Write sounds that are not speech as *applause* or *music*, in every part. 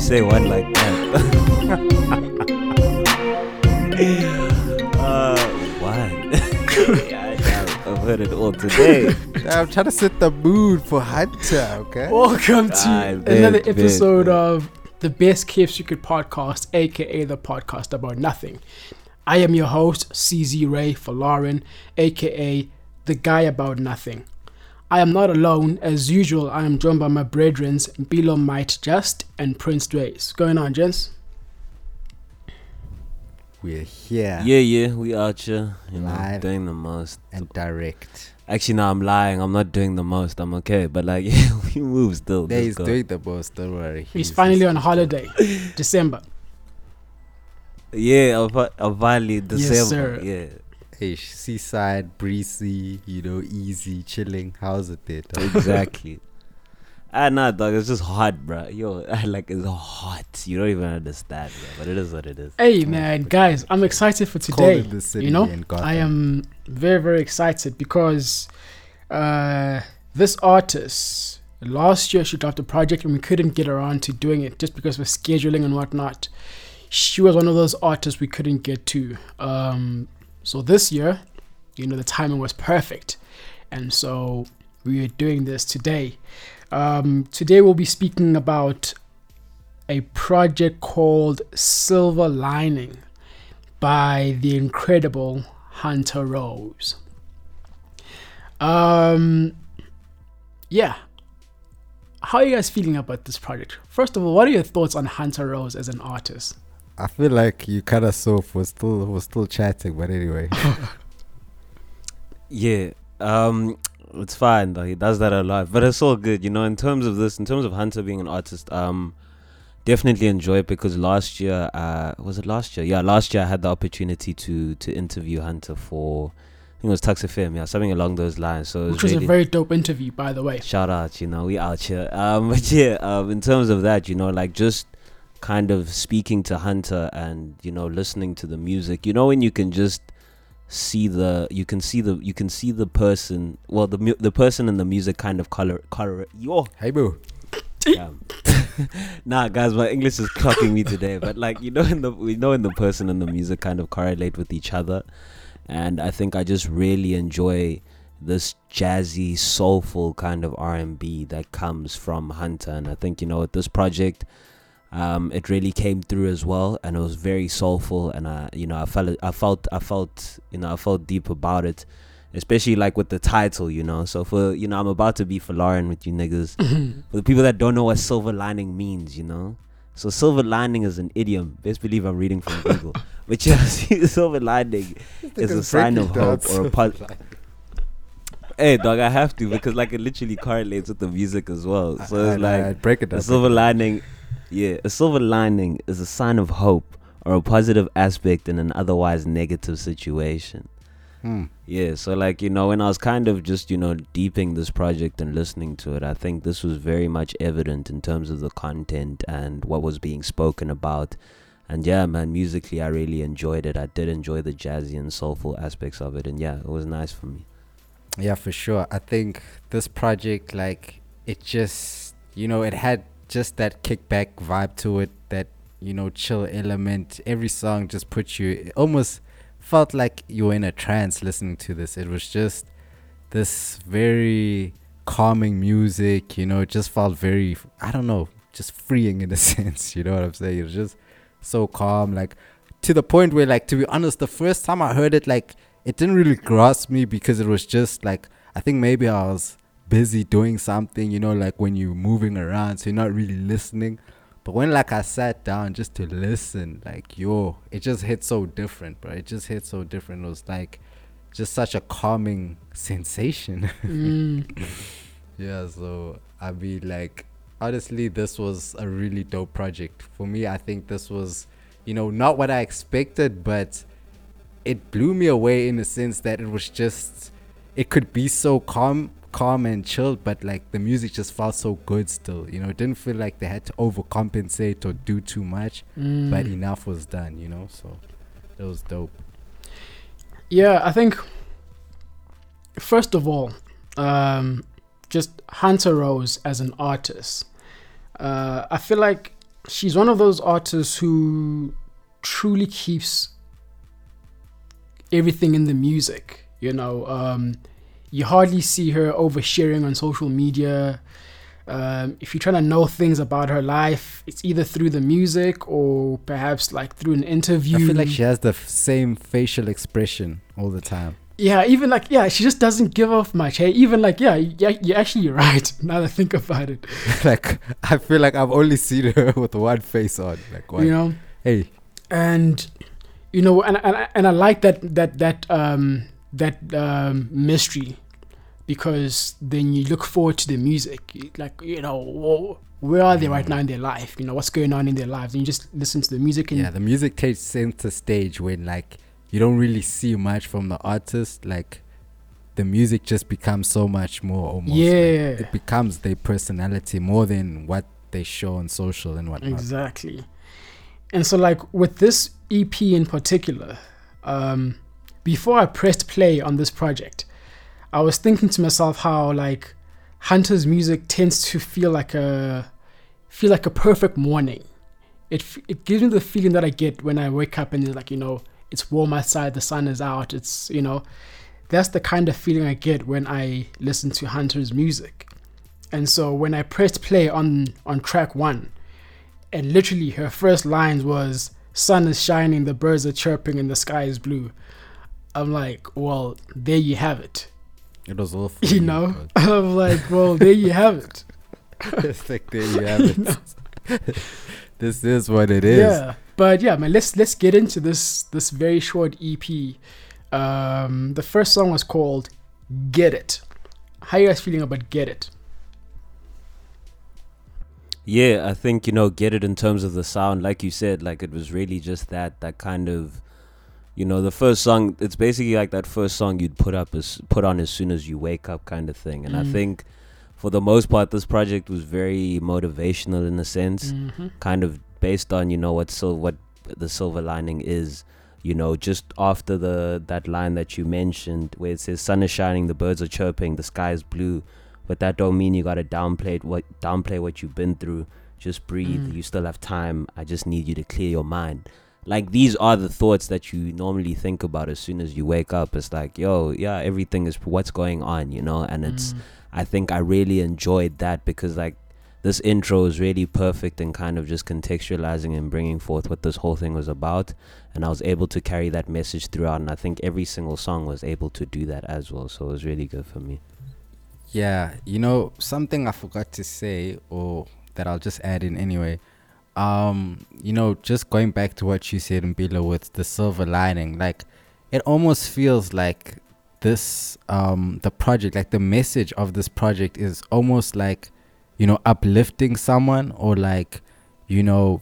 you say one like that? *laughs* uh, one. yeah, *laughs* I've heard it all today. *laughs* I'm trying to set the mood for Hunter, okay? Welcome to Ah, bet, another bet, episode bet. of the Best Kept Secret podcast, aka the podcast about nothing. I am your host, CZ Ray Falarin, aka the guy about nothing. I am not alone. As usual, I am joined by my brethren, Bilo Might Just and Prince Dre. What's going on, gents? We're here Yeah, yeah, we out here, you know, Live. doing the most. and direct. Actually, no, I'm lying. I'm not doing the most. I'm okay, but like, yeah, *laughs* we move still. There Let's he's go. doing the most, don't worry. He's finally on holiday, *laughs* December. Yeah, I'm, fi- I'm finally December. sir. Yeah, Hey, seaside, breezy, you know, easy, chilling. How's it there? dog? exactly. *laughs* ah, nah, dog. It's just hot, bro. Yo, *laughs* like it's hot. You don't even understand, bro. But it is what it is. Hey man, guys, I'm excited for today. the city You know. I am very very excited because uh, this artist last year she dropped a project and we couldn't get around to doing it just because of scheduling and whatnot. She was one of those artists we couldn't get to. Um, so this year, you know, the timing was perfect, and so we are doing this today. Um, today we'll be speaking about a project called Silver Lining by the incredible Hunter Rose. Um, yeah. How are you guys feeling about this project? First of all, what are your thoughts on Hunter Rose as an artist? I feel like you kind of soft. We're still, we're still chatting, but anyway. *laughs* Yeah, um, it's fine though. He does that a lot, but it's all good. You know, in terms of this, in terms of Hunter being an artist, um, definitely enjoy it because last year, uh, was it last year? Yeah, last year I had the opportunity to to interview Hunter for, I think it was Tux FM, yeah, something along those lines. So it was Which was really a very dope interview, by the way. shout out, you know, we out here. Um, *laughs* but yeah, um, in terms of that, you know, like just kind of speaking to Hunter and you know listening to the music. You know, when you can just see the, you can see the, you can see the person. Well, the mu- the person and the music kind of color color. Yo, hey, boo. *laughs* Nah, guys, my English is clocking me today. But like you know, in the we know in the person and the music kind of correlate with each other, and I think I just really enjoy this jazzy, soulful kind of R and B that comes from Hunter. And I think you know with this project, um, it really came through as well, and it was very soulful. And I, you know, I felt, I felt, I felt, you know, I felt deep about it especially like with the title, you know. So for you know, I'm about to be for Lauren with you niggas. *laughs* for the people that don't know what silver lining means, you know. So silver lining is an idiom. Best believe I'm reading from Google. *laughs* *laughs* but yeah, silver lining is a sign of hope or a pos- Hey dog, I have to because like it literally correlates with the music as well. So it's like break it up. silver lining, yeah, a silver lining is a sign of hope or a positive aspect in an otherwise negative situation. Hmm. Yeah, so like, you know, when I was kind of just, you know, deeping this project and listening to it, I think this was very much evident in terms of the content and what was being spoken about. And yeah, man, musically I really enjoyed it. I did enjoy the jazzy and soulful aspects of it and yeah, it was nice for me. Yeah, for sure. I think this project, like, it just, you know, it had just that kickback vibe to it, that, you know, chill element. Every song just put you, almost felt like you were in a trance listening to this. It was just this very calming music, you know, it just felt very, I don't know, just freeing in a *laughs* sense, you know what I'm saying? It was just so calm, like, to the point where, like, to be honest, the first time I heard it, like, it didn't really grasp me because it was just like I think maybe I was busy doing something, you know, like when you're moving around, so you're not really listening. But when like I sat down just to listen, like yo, it just hit so different, bro. It just hit so different. It was like just such a calming *laughs* sensation. Mm, *laughs* yeah, so I mean like honestly this was a really dope project. For me, I think this was, you know, not what I expected, but it blew me away in the sense that it was just it could be so calm calm and chilled but like the music just felt so good still you know it didn't feel like they had to overcompensate or do too much mm. but enough was done you know so it was dope Yeah, I think first of all, um, just Hunter Rose as an artist. Uh, I feel like she's one of those artists who truly keeps everything in the music. You know, um, you hardly see her oversharing on social media. Um, if you're trying to know things about her life, it's either through the music or perhaps like through an interview. I feel like she has the f- same facial expression all the time. Yeah, even like yeah, she just doesn't give off much. Hey, even like yeah, yeah, you're actually right. *laughs* Now that I think about it, *laughs* like I feel like I've only seen her *laughs* with one face on. Like what? you know, Hey, and you know, and and and I like that that that um that um mystery because then you look forward to the music. Like you know, where are they right now in their life? You know, what's going on in their lives, and you just listen to the music and yeah, the music takes center stage when like you don't really see much from the artist. Like the music just becomes so much more almost. like, Yeah. it becomes their personality more than what they show on social and whatnot. Exactly. And so, like with this EP in particular, um, before I pressed play on this project, I was thinking to myself how like Hunter's music tends to feel like a feel like a perfect morning. It it gives me the feeling that I get when I wake up and it's like you know it's warm outside, the sun is out. It's you know that's the kind of feeling I get when I listen to Hunter's music. And so when I pressed play on on track one, and literally her first lines was sun is shining the birds are chirping and the sky is blue i'm like well there you have it It was all you know bro. *laughs* i'm like well there you have it *laughs* it's like there you have *laughs* it. this is what it is. yeah but yeah man let's let's get into this this very short ep um the first song was called get it how are you guys feeling about get it Yeah, I think you know, get it in terms of the sound, like you said, like it was really just that that kind of, you know, the first song. It's basically like that first song you'd put up as put on as soon as you wake up, kind of thing. And I Mm. think, for the most part, this project was very motivational in a sense, mm-hmm. kind of based on you know what sil- what the silver lining is. You know, just after the that line that you mentioned, where it says "sun is shining, the birds are chirping, the sky is blue," but that don't mean you gotta downplay it, what downplay what you've been through. Just breathe. Mm. You still have time. I just need you to clear your mind. Like these are the thoughts that you normally think about as soon as you wake up. It's like, yo, yeah, everything is what's going on, you know. And it's, Mm. I think I really enjoyed that because like this intro is really perfect and kind of just contextualizing and bringing forth what this whole thing was about. And I was able to carry that message throughout. And I think every single song was able to do that as well. So it was really good for me. Yeah, you know, something I forgot to say or that I'll just add in anyway. Um, you know, just going back to what you said in Bila with the silver lining, like it almost feels like this um the project, like the message of this project is almost like, you know, uplifting someone or like, you know,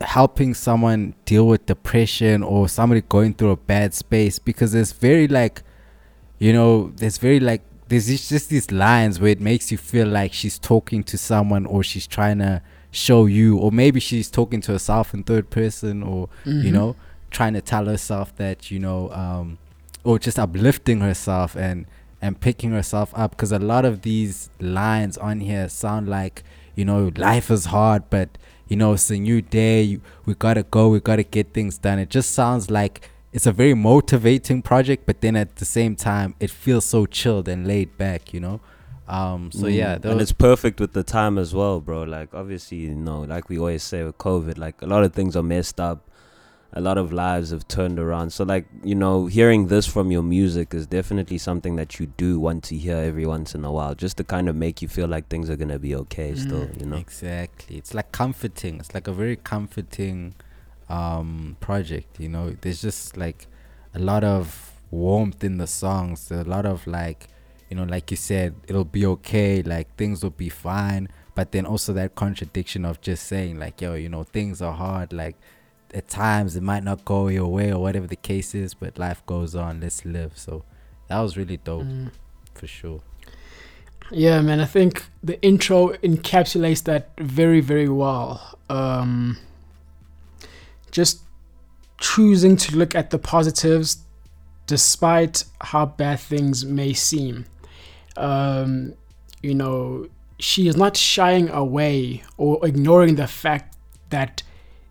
helping someone deal with depression or somebody going through a bad space because it's very like you know, there's very like there's just these lines where it makes you feel like she's talking to someone or she's trying to show you or maybe she's talking to herself in third person or you Mhm. know trying to tell herself that you know um or just uplifting herself and and picking herself up because a lot of these lines on here sound like you know life is hard but you know it's a new day we gotta go we gotta get things done it just sounds like it's a very motivating project but then at the same time it feels so chilled and laid back you know um so Mm, yeah and it's perfect with the time as well, bro. Like obviously, you know, like we always say with COVID, like a lot of things are messed up. A lot of lives have turned around. So like, you know, hearing this from your music is definitely something that you do want to hear every once in a while, just to kind of make you feel like things are gonna be okay still, Mm, you know. Exactly. It's like comforting. It's like a very comforting um project, you know. There's just like a lot of warmth in the songs, a lot of like you know, like you said, it'll be okay, like things will be fine. But then also that contradiction of just saying like, yo, you know, things are hard, like at times it might not go your way or whatever the case is, but life goes on, let's live. So that was really dope Mm. for sure. Yeah, man, I think the intro encapsulates that very, very well. Um, just choosing to look at the positives despite how bad things may seem. Um, you know, she is not shying away or ignoring the fact that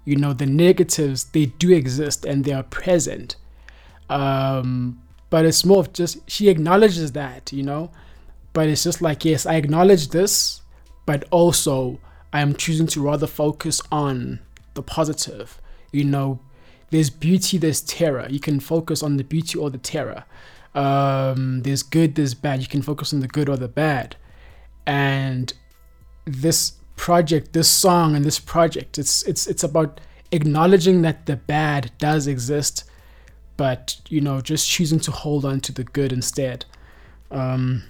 you know the negatives they do exist and they are present. Um but it's more of just she acknowledges that you know? But it's just like yes i acknowledge this but also i am choosing to rather focus on the positive you know? There's beauty there's terror. You can focus on the beauty or the terror um there's good there's bad. You can focus on the good or the bad. And this project this song and this project it's it's it's about acknowledging that the bad does exist but you know just choosing to hold on to the good instead. Um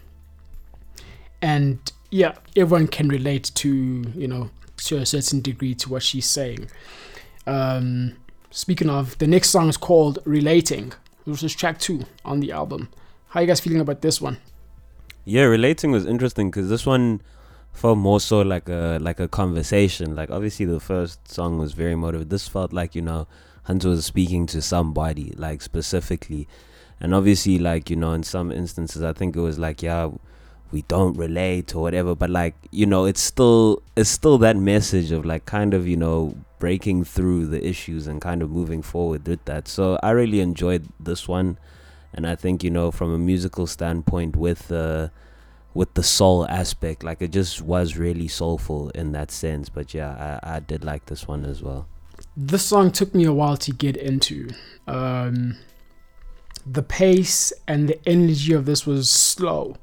and yeah everyone can relate to you know to a certain degree to what she's saying. Um speaking of the next song is called relating which is track two on the album how you guys feeling about this one Yeah, relating was interesting because this one felt more so like a like a conversation. Like obviously the first song was very motivated. This felt like you know Hunter was speaking to somebody like specifically, and obviously like you know in some instances I think it was like yeah we don't relate or whatever, but like you know it's still it's still that message of like kind of you know breaking through the issues and kind of moving forward with that. So I really enjoyed this one and I think you know from a musical standpoint with the with the soul aspect, like it just was really soulful in that sense. But yeah, I, I did like this one as well. this song took me a while to get into. Um, the pace and the energy of this was slow,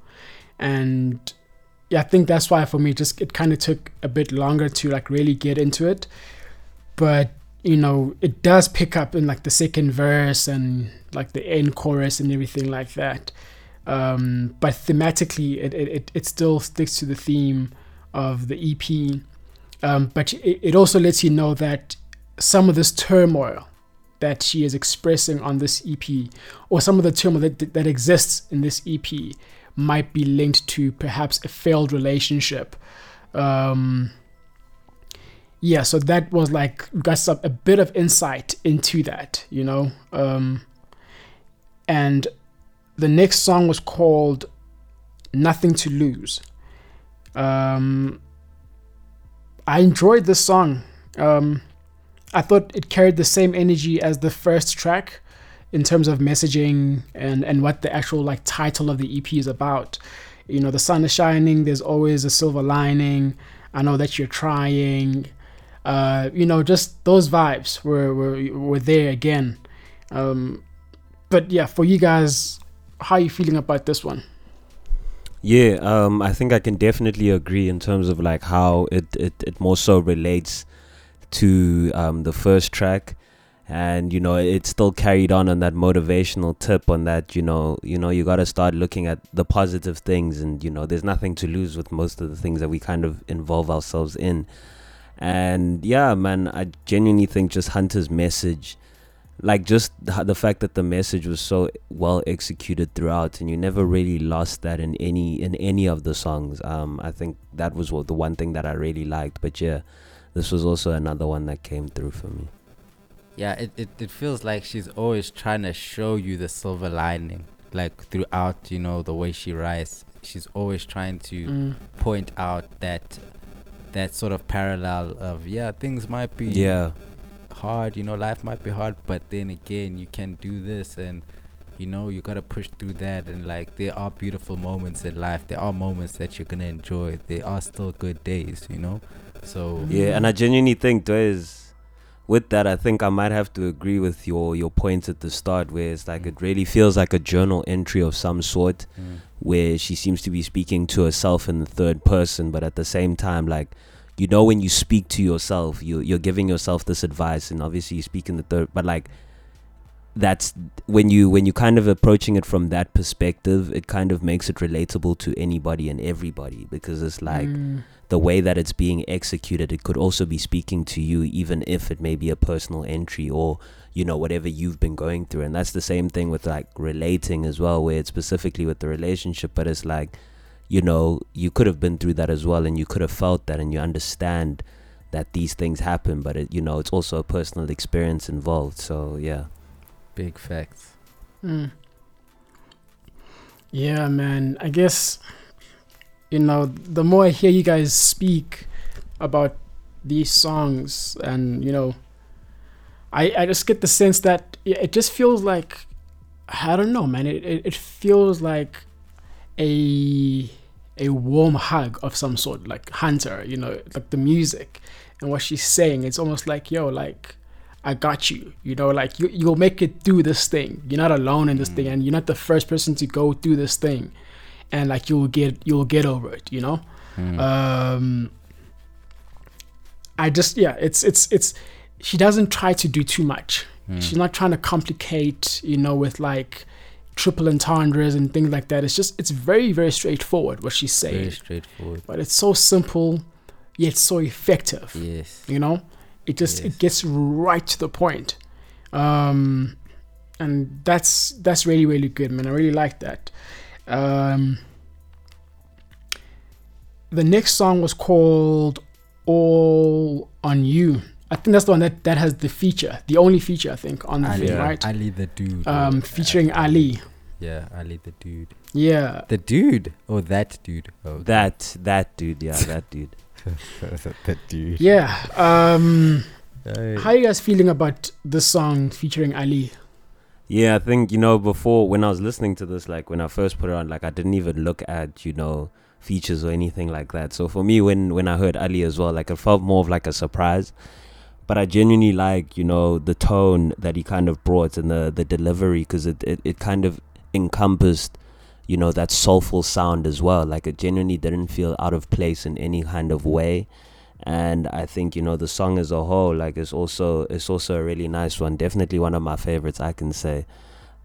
and yeah, I think that's why for me, just it kind of took a bit longer to like really get into it. But you know, it does pick up in like the second verse and like the end chorus and everything like that. Um, but thematically, it, it, it- still sticks to the theme of the EP. Um, but it, it also lets you know that some of this turmoil that she is expressing on this EP, or some of the turmoil that, that exists in this EP, might be linked to perhaps a failed relationship. Um, yeah, so that was like got some, a bit of insight into that, you know. Um, and the next song was called "Nothing to Lose." Um, I enjoyed this song. Um, I thought it carried the same energy as the first track in terms of messaging and, and what the actual like title of the EP is about. You know, the sun is shining. There's always a silver lining. I know that you're trying. Uh, you know, just those vibes were were, were there again. Um, but yeah, for you guys, how are you feeling about this one? Yeah, um, I think I can definitely agree in terms of like how it it, it more so relates to um, the first track and you know it still carried on on that motivational tip on that you know you know you got to start looking at the positive things and you know there's nothing to lose with most of the things that we kind of involve ourselves in. And yeah man i genuinely think just hunter's message like just the, fact that the message was so well executed throughout and you never really lost that in any in any of the songs um i think that was what the one thing that i really liked. But yeah this was also another one that came through for me Yeah, it, it, it feels like she's always trying to show you the silver lining. Like throughout, you know, the way she writes. She's always trying to Mm. point out that that sort of parallel of yeah, things might be yeah hard, you know, life might be hard, but then again you can do this and you know, you gotta push through that and like there are beautiful moments in life. There are moments that you're gonna enjoy. There are still good days, you know? So Yeah, and I genuinely think there's with that I think I might have to agree with your your points at the start where it's like it really feels like a journal entry of some sort mm, where she seems to be speaking to herself in the third person but at the same time like you know when you speak to yourself you you're giving yourself this advice and obviously you speak in the third but like that's when you when you kind of approaching it from that perspective it kind of makes it relatable to anybody and everybody because it's like Mm. The way that it's being executed it could also be speaking to you even if it may be a personal entry or you know whatever you've been going through and that's the same thing with like relating as well where it's specifically with the relationship but it's like you know you could have been through that as well and you could have felt that and you understand that these things happen but it you know it's also a personal experience involved so yeah big facts. Mm. Yeah, man. I guess you know the more I hear you guys speak about these songs, and you know, I I just get the sense that it just feels like I don't know, man. It it, it feels like a a warm hug of some sort, like Hunter. You know, like the music and what she's saying. It's almost like yo, like I got you. You know, like you you'll make it through this thing. You're not alone in this mm. thing, and you're not the first person to go through this thing, and like you'll get you'll get over it. You know. Mm. Um. I just yeah, it's it's it's. She doesn't try to do too much. Mm. She's not trying to complicate, you know, with like triple entendres and things like that. It's just it's very very straightforward what she's saying. Very straightforward. But it's so simple, yet so effective. Yes. You know, it just yes. it gets right to the point, um, and that's that's really really good, man. I really like that. Um, the next song was called "All on You." I think that's the one that, that has the feature, the only feature I think on the Ali, thing, right? Ali the dude. Um, featuring Ali. Yeah, Ali the dude. Yeah. The dude or that dude? Oh, that that dude. Yeah, that *laughs* dude. that dude. Yeah. Um, how are you guys feeling about this song featuring Ali? Yeah, I think you know before when I was listening to this, like when I first put it on, like I didn't even look at you know features or anything like that. So for me, when when I heard Ali as well, like it felt more of like a surprise. But I genuinely like you know the tone that he kind of brought and the the delivery because it, it it kind of encompassed you know that soulful sound as well. Like it genuinely didn't feel out of place in any kind of way and I think you know the song as a whole like it's also it's also a really nice one definitely one of my favorites I can say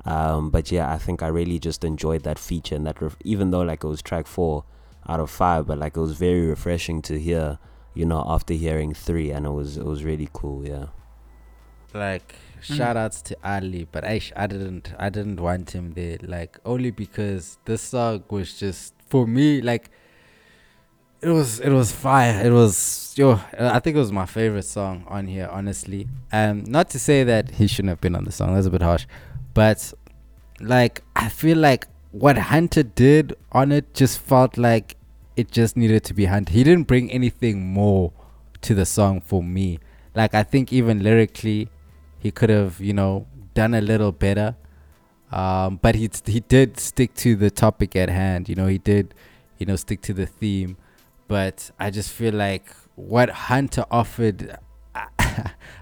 um, but yeah I think I really just enjoyed that feature and that ref- even though like it was track four out of five but like it was very refreshing to hear you know, after hearing three, and it was it was really cool. Yeah. Like mm. shout outs to Ali, but I I didn't I didn't want him there. Like only because this song was just for me like it was it was fire. It was yo. I think it was my favorite song on here, honestly. Um, not to say that he shouldn't have been on the song. That's a bit harsh, but like I feel like what Hunter did on it just felt like it just needed to be Hunter. He didn't bring anything more to the song for me. Like I think even lyrically, he could have you know done a little better. Um, but he he did stick to the topic at hand. You know he did, you know stick to the theme. But I just feel like what Hunter offered. *laughs*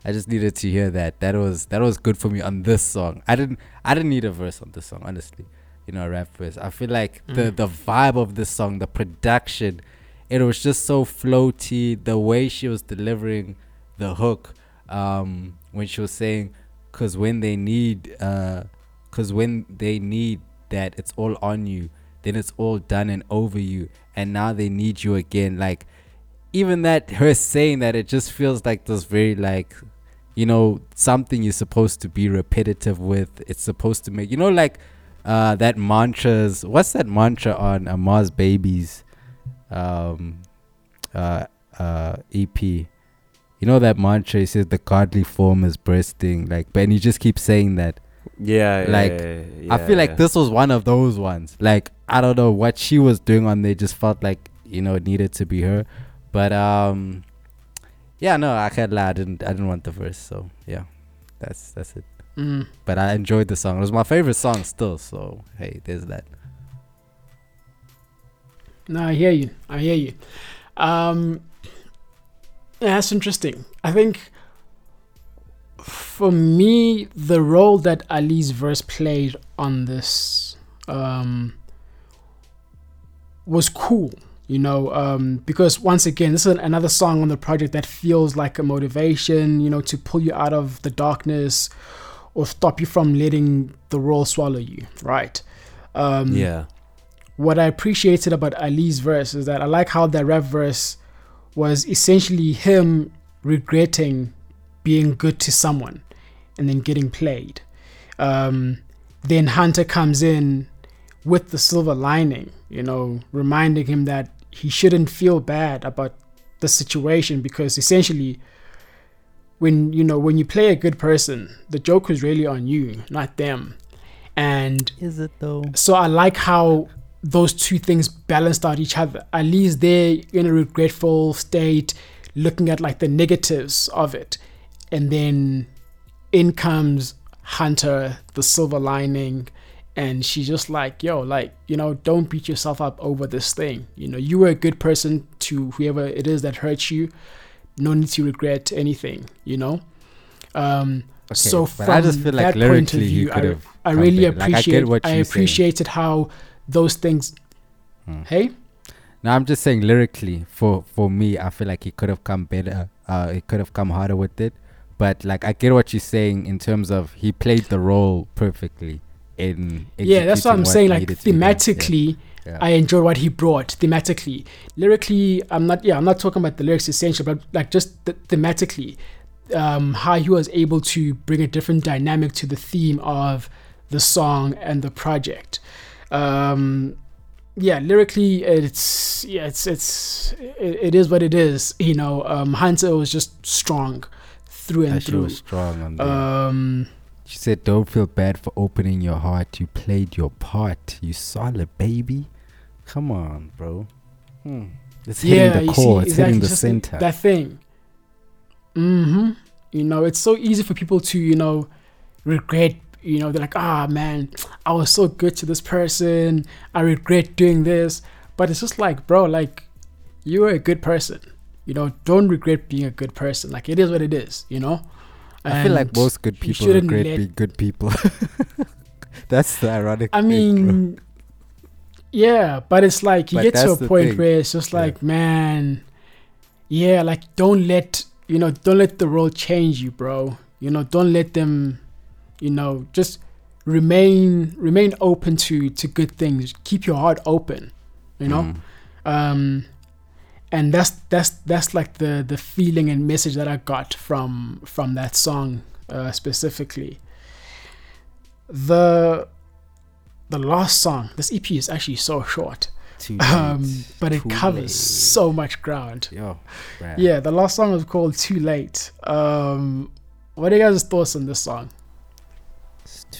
I just needed to hear that. That was that was good for me on this song. I didn't I didn't need a verse on this song, honestly you know rap verse. I feel like mm. the the vibe of the song, the production, it was just so floaty. The way she was delivering the hook, um, when she was saying, "Cause when they need, uh, cause when they need that, it's all on you. Then it's all done and over you, and now they need you again." Like even that her saying that, it just feels like this very like you know something you're supposed to be repetitive with it's supposed to make you know like uh, that mantras. What's that mantra on uh, Mars Babies um, uh, uh, EP? You know that mantra. He says the godly form is bursting. Like, but and he just keeps saying that. Yeah, like yeah, yeah, I feel like this was one of those ones. Like I don't know what she was doing on there. Just felt like you know it needed to be her. But um, yeah, no, I can't lie. I didn't. I didn't want the verse. So yeah, that's that's it. Mm. But I enjoyed the song. It was my favorite song still. So hey, there's that. No, I hear you. I hear you. Um, yeah, that's interesting. I think for me, the role that Ali's verse played on this um, was cool you know um, because once again this is another song on the project that feels like a motivation you know to pull you out of the darkness or stop you from letting the role swallow you, right? Um, yeah. What I appreciated about Ali's verse is that I like how that rap verse was essentially him regretting being good to someone and then getting played. Um, then Hunter comes in with the silver lining, you know, reminding him that he shouldn't feel bad about the situation because essentially when you know when you play a good person, the joke is really on you, not them. And is it though? So I like how those two things balanced out each other. At least they're in a regretful state, looking at like the negatives of it and then in comes hunter the silver lining and she's just like yo like you know don't beat yourself up over this thing you know you were a good person to whoever it is that hurt you no need to regret anything you know um Okay, so from I just feel like that point of view, could I, have I really better. Like, I appreciate what I you're saying. appreciated how those things Hmm. hey Now I'm just saying lyrically for for me, I feel like he could have come better. Uh, he could have come harder with it. But like I get what you're saying in terms of he played the role perfectly. In yeah that's what i'm saying like needed to be done. thematically Yeah. i enjoy what he brought thematically lyrically i'm not yeah i'm not talking about the lyrics essential but like just th- thematically um how he was able to bring a different dynamic to the theme of the song and the project um yeah lyrically it's yeah it's it's it, it is what it is you know um hunter was just strong through and That through was strong on there. um she said, "Don't feel bad for opening your heart. You played your part. You solid, baby. Come on, bro. Hmm. It's hitting the core. see, it's hitting the center. That thing. Mm-hmm. You know, it's so easy for people to, you know, regret, you know, they're like, ah man, I was so good to this person. I regret doing this. But it's just like, bro, like, you are a good person. You know, don't regret being a good person. Like it is what it is, you know? I feel like most good people regret being good people. *laughs* That's the ironic. I thing, mean, yeah, but it's like you But get to a point thing. where it's just Yeah. like, man, yeah, like don't let you know, don't let the world change you, bro. You know, don't let them, you know, just remain remain open to to good things. Keep your heart open, you know. Mm. Um, and that's that's that's like the the feeling and message that I got from from that song uh, specifically. The the last song, this EP is actually so short, um, but it too covers late. so much ground. Yo. Yeah, the last song was called "Too Late." Um, what are you guys' thoughts on this song?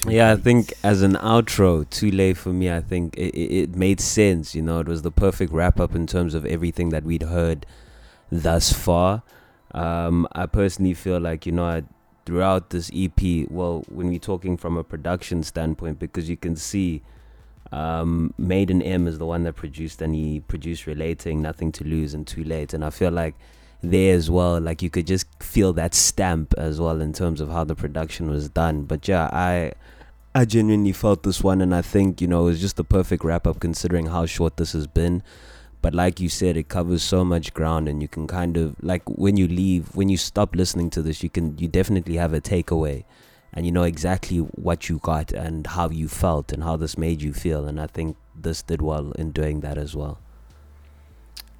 Yeah, I think as an outro, too late for me. I think it, it, it made sense. You know, it was the perfect wrap up in terms of everything that we'd heard thus far. Um, I personally feel like you know, I, throughout this EP, well, when we're talking from a production standpoint, because you can see, um, Maiden M is the one that produced, and he produced "Relating," "Nothing to Lose," and "Too Late," and I feel like there as well. Like you could just feel that stamp as well in terms of how the production was done. But yeah, I I genuinely felt this one, and I think you know it was just the perfect wrap up considering how short this has been. But like you said, it covers so much ground, and you can kind of like when you leave, when you stop listening to this, you can you definitely have a takeaway, and you know exactly what you got and how you felt and how this made you feel. And I think this did well in doing that as well.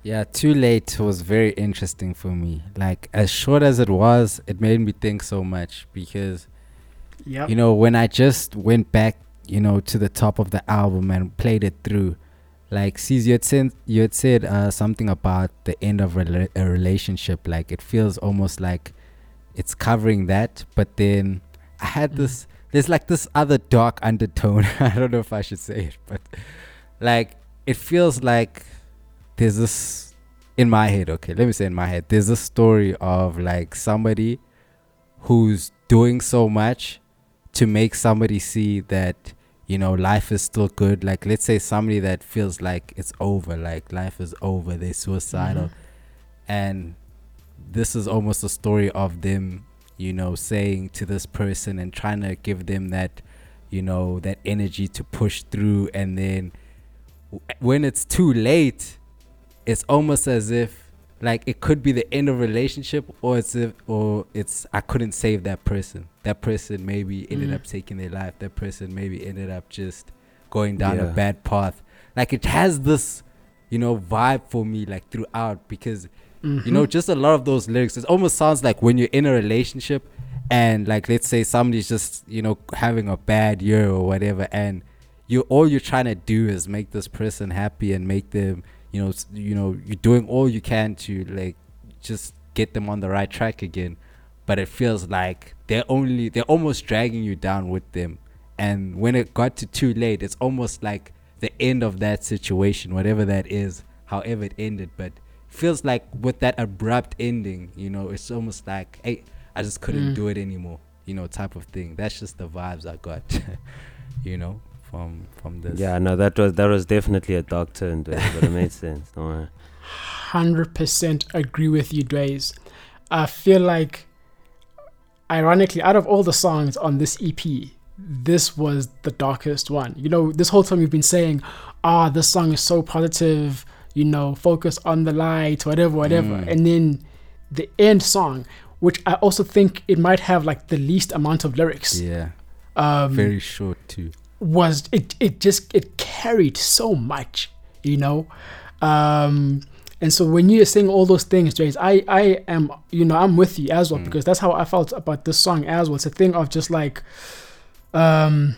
Yeah, Too Late was very interesting for me. Like, as short as it was, it made me think so much because, Yep. you know, when I just went back, you know, to the top of the album and played it through, like, sees you had said, you had said uh, something about the end of rela- a relationship. Like, it feels almost like it's covering that, but then I had Mhm. this, there's like this other dark undertone. *laughs* I don't know if I should say it, but like, it feels like there's this in my head okay let me say in my head there's a story of like somebody who's doing so much to make somebody see that you know life is still good. Like let's say somebody that feels like it's over like life is over they're suicidal. Mhm. and this is almost a story of them you know saying to this person and trying to give them that you know that energy to push through. And then when it's too late it's almost as if like it could be the end of relationship or it's if or it's I couldn't save that person. That person maybe ended Mm. up taking their life. That person maybe ended up just going down a bad path. Like it has this, you know, vibe for me like throughout because you know Mhm. just a lot of those lyrics it almost sounds like when you're in a relationship and like let's say somebody's just you know having a bad year or whatever and you all you're trying to do is make this person happy and make them you know you know you're doing all you can to like just get them on the right track again but it feels like they're only they're almost dragging you down with them and when it got to too late it's almost like the end of that situation whatever that is however it ended but feels like with that abrupt ending, you know, it's almost like, hey, I just couldn't Mm. do it anymore, you know, type of thing. That's just the vibes I got, *laughs* you know, from from this. Yeah, no, that was that was definitely a dark turn, to it, but it made *laughs* sense. Don't worry. hundred percent agree with you, Dways. I feel like, ironically, out of all the songs on this EP, this was the darkest one. You know, this whole time we've been saying, "Ah, this song is so positive." You know, focus on the light, whatever, whatever, Mm. and then the end song, which I also think it might have like the least amount of lyrics. Yeah. Um, Very short too. Was it it just it carried so much you know um and so when you're saying all those things Jace, i i am you know i'm with you as well Mm. because that's how i felt about this song as well it's a thing of just like um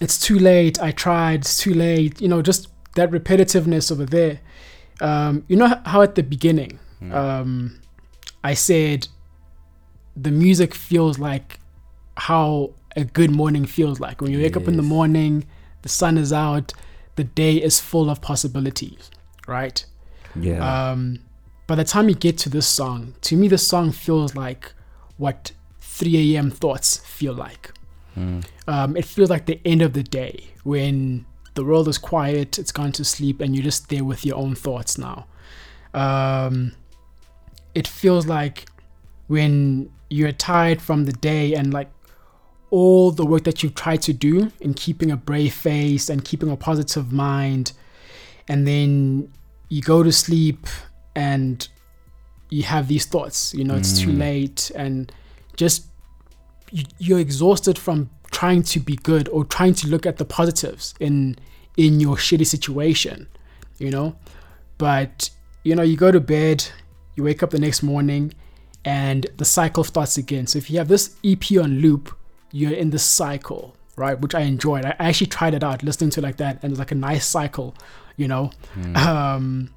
it's too late i tried it's too late you know just that repetitiveness over there um you know how at the beginning Mm. um i said the music feels like how a good morning feels like when you wake up in the morning the sun is out the day is full of possibilities right Yeah. um by the time you get to this song to me this song feels like what 3 a.m thoughts feel like Mm. um, it feels like the end of the day when the world is quiet, it's gone to sleep, and you're just there with your own thoughts now. Um, it feels like when you're tired from the day and like all the work that you've tried to do in keeping a brave face and keeping a positive mind, and then you go to sleep and you have these thoughts, you know, it's too Mm. late, and just you- you're exhausted from trying to be good or trying to look at the positives in in your shitty situation you know? But you know you go to bed you wake up the next morning and the cycle starts again. So if you have this ep on loop you're in this cycle right which i enjoyed. I actually tried it out listening to it like that and it's like a nice cycle you know? Mm. *laughs* um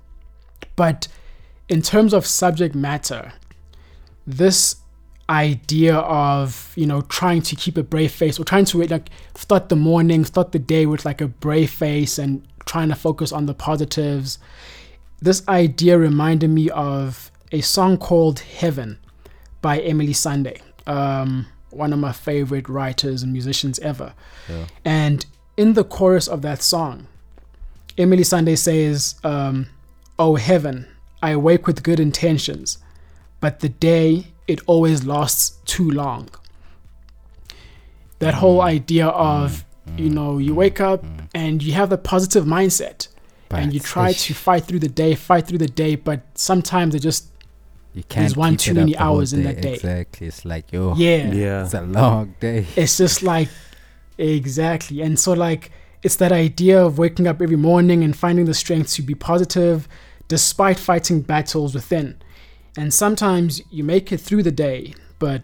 but in terms of subject matter this idea of you know trying to keep a brave face or trying to like start the morning start the day with like a brave face and trying to focus on the positives this idea reminded me of a song called heaven by Emeli Sandé. Um, one of my favorite writers and musicians ever. Yeah. and in the chorus of that song Emeli Sandé says um, oh heaven i wake with good intentions but the day it always lasts too long. That mm. whole idea mm. of, mm. you know, you wake up and you have the positive mindset and you try ish, to fight through the day, fight through the day, but sometimes it just, you can't one keep too it many up the hours in that day. Exactly. It's like yo, yeah, yeah. it's a long day. it's just like, exactly. And so, like, it's that idea of waking up every morning and finding the strength to be positive despite fighting battles within. And sometimes you make it through the day, but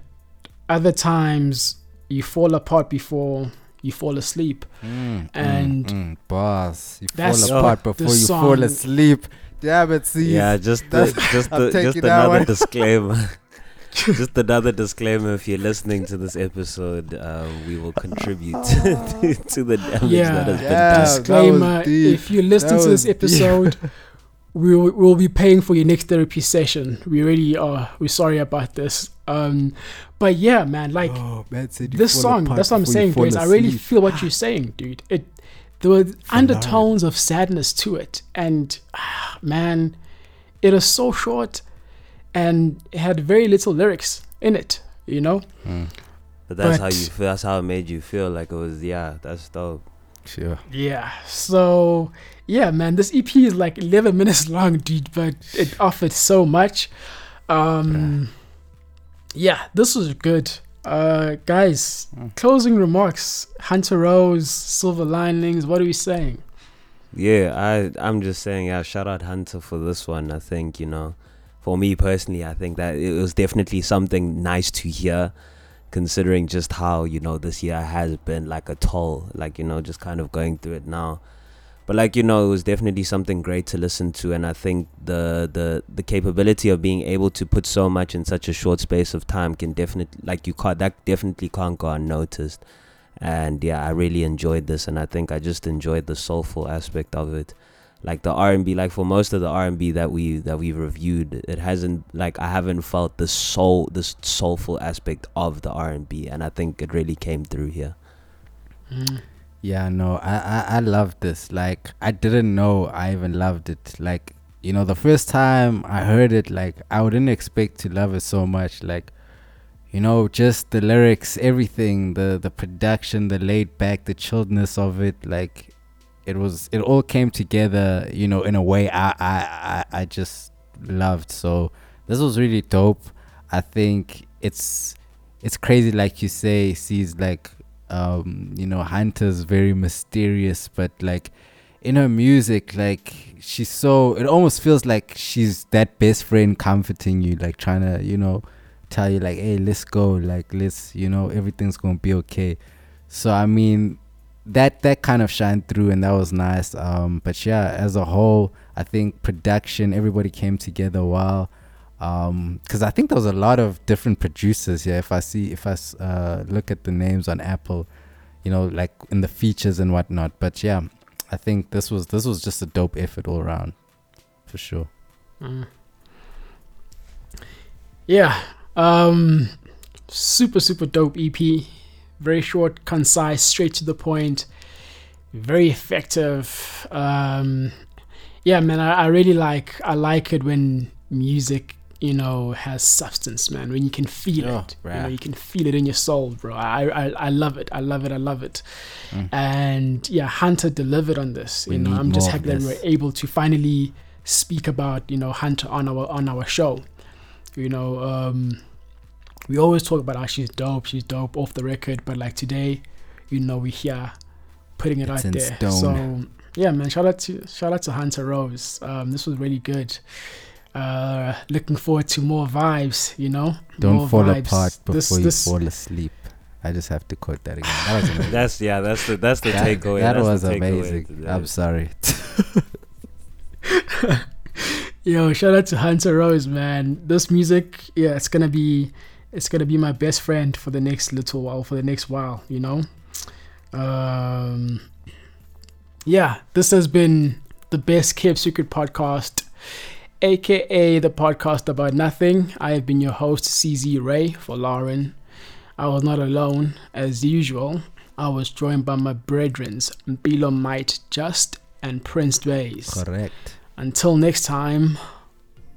other times you fall apart before you fall asleep. Mm, And mm, mm, boss, you fall apart before you song- fall asleep. Damn it, see. Yeah, just the, just *laughs* the, just another *laughs* disclaimer. *laughs* just another disclaimer. If you're listening to this episode, uh, we will contribute to, to the damage Yeah. that has Yeah, been done. was Disclaimer. If you listen That to this episode, we will we'll be paying for your next therapy session. We really are. We're sorry about this. Um, but yeah, man, like oh, man this song. That's what I'm saying, fall Grace. I really feel what *sighs* you're saying, dude. It there were undertones of sadness to it, and ah, man, it is so short, and it had very little lyrics in it. You know, Mm, But that's how you feel. That's how it made you feel. Like it was. Yeah, that's dope. sure. Yeah. So yeah, man, this EP is like 11 minutes long, *laughs* dude, but it offered so much. Um, yeah, this was good. Uh, guys, Mm. closing remarks. Hunter Rose, Silver Linings. What are we saying? Yeah, I I'm just saying, yeah, shout out Hunter for this one. I think, you know, for me personally, I think that it was definitely something nice to hear considering just how, you know, this year has been like a toll, like, you know, just kind of going through it now. But like, you know, it was definitely something great to listen to and I think the the the capability of being able to put so much in such a short space of time can definitely like you can't that definitely can't go unnoticed. And yeah i really enjoyed this and i think i just enjoyed the soulful aspect of it. Like the R&B like for most of the R&B that we that we've reviewed it hasn't like I haven't felt the soul the soulful aspect of the R&B and I think it really came through here. Mm. Yeah, no, I, I I loved this. Like I didn't know I even loved it. Like you know, the first time I heard it, like I wouldn't expect to love it so much. Like you know, just the lyrics, everything, the the production, the laid back, the chilledness of it. Like it was, it all came together. You know, in a way I I I, I just loved. So this was really dope. I think it's it's crazy, like you say. Sees like um you know hunter's very mysterious but like in her music like she's so it almost feels like she's that best friend comforting you like trying to you know tell you like hey let's go like let's you know everything's gonna be okay. So i mean that that kind of shined through and that was nice. Um but yeah as a whole i think production everybody came together well um because i think there was a lot of different producers here if i see if i uh look at the names on apple you know like in the features and whatnot but yeah i think this was this was just a dope effort all around for sure Mm. Yeah. Um super super dope EP. Very short, concise, straight to the point. Very effective. Um yeah, man, I, I really like I like it when music, you know, has substance, man. When you can feel Oh, it. You know, you can feel it in your soul, bro. I I, I love it. I love it. I love it. Mm. And yeah, Hunter delivered on this. We you know, I'm just happy that we were able to finally speak about you know Hunter on our on our show. You know, um, we always talk about how she's dope, she's dope off the record, but like today, you know, we here putting it It's out there. stone. So yeah, man, shout out to shout out to Hunter Rose. Um, this was really good. Uh, looking forward to more vibes. You know, don't more fall vibes. apart before This- you this- fall asleep i just have to quote that again that was *laughs* amazing that's yeah that's the that's the that, takeaway that that's was amazing i'm sorry *laughs* Yo, shout out to Hunter Rose, man. This music, yeah, it's gonna be it's gonna be my best friend for the next little while, for the next while, you know? Um Yeah, this has been the best kept secret podcast, aka the podcast about nothing. I have been your host, CZ Ray for Lauren. I was not alone, as usual. I was joined by my brethrens, Bilo Might Just and Prince Dways. correct Until next time,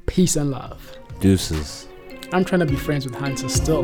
peace and love. deuces I'm trying to be friends with Hunter still.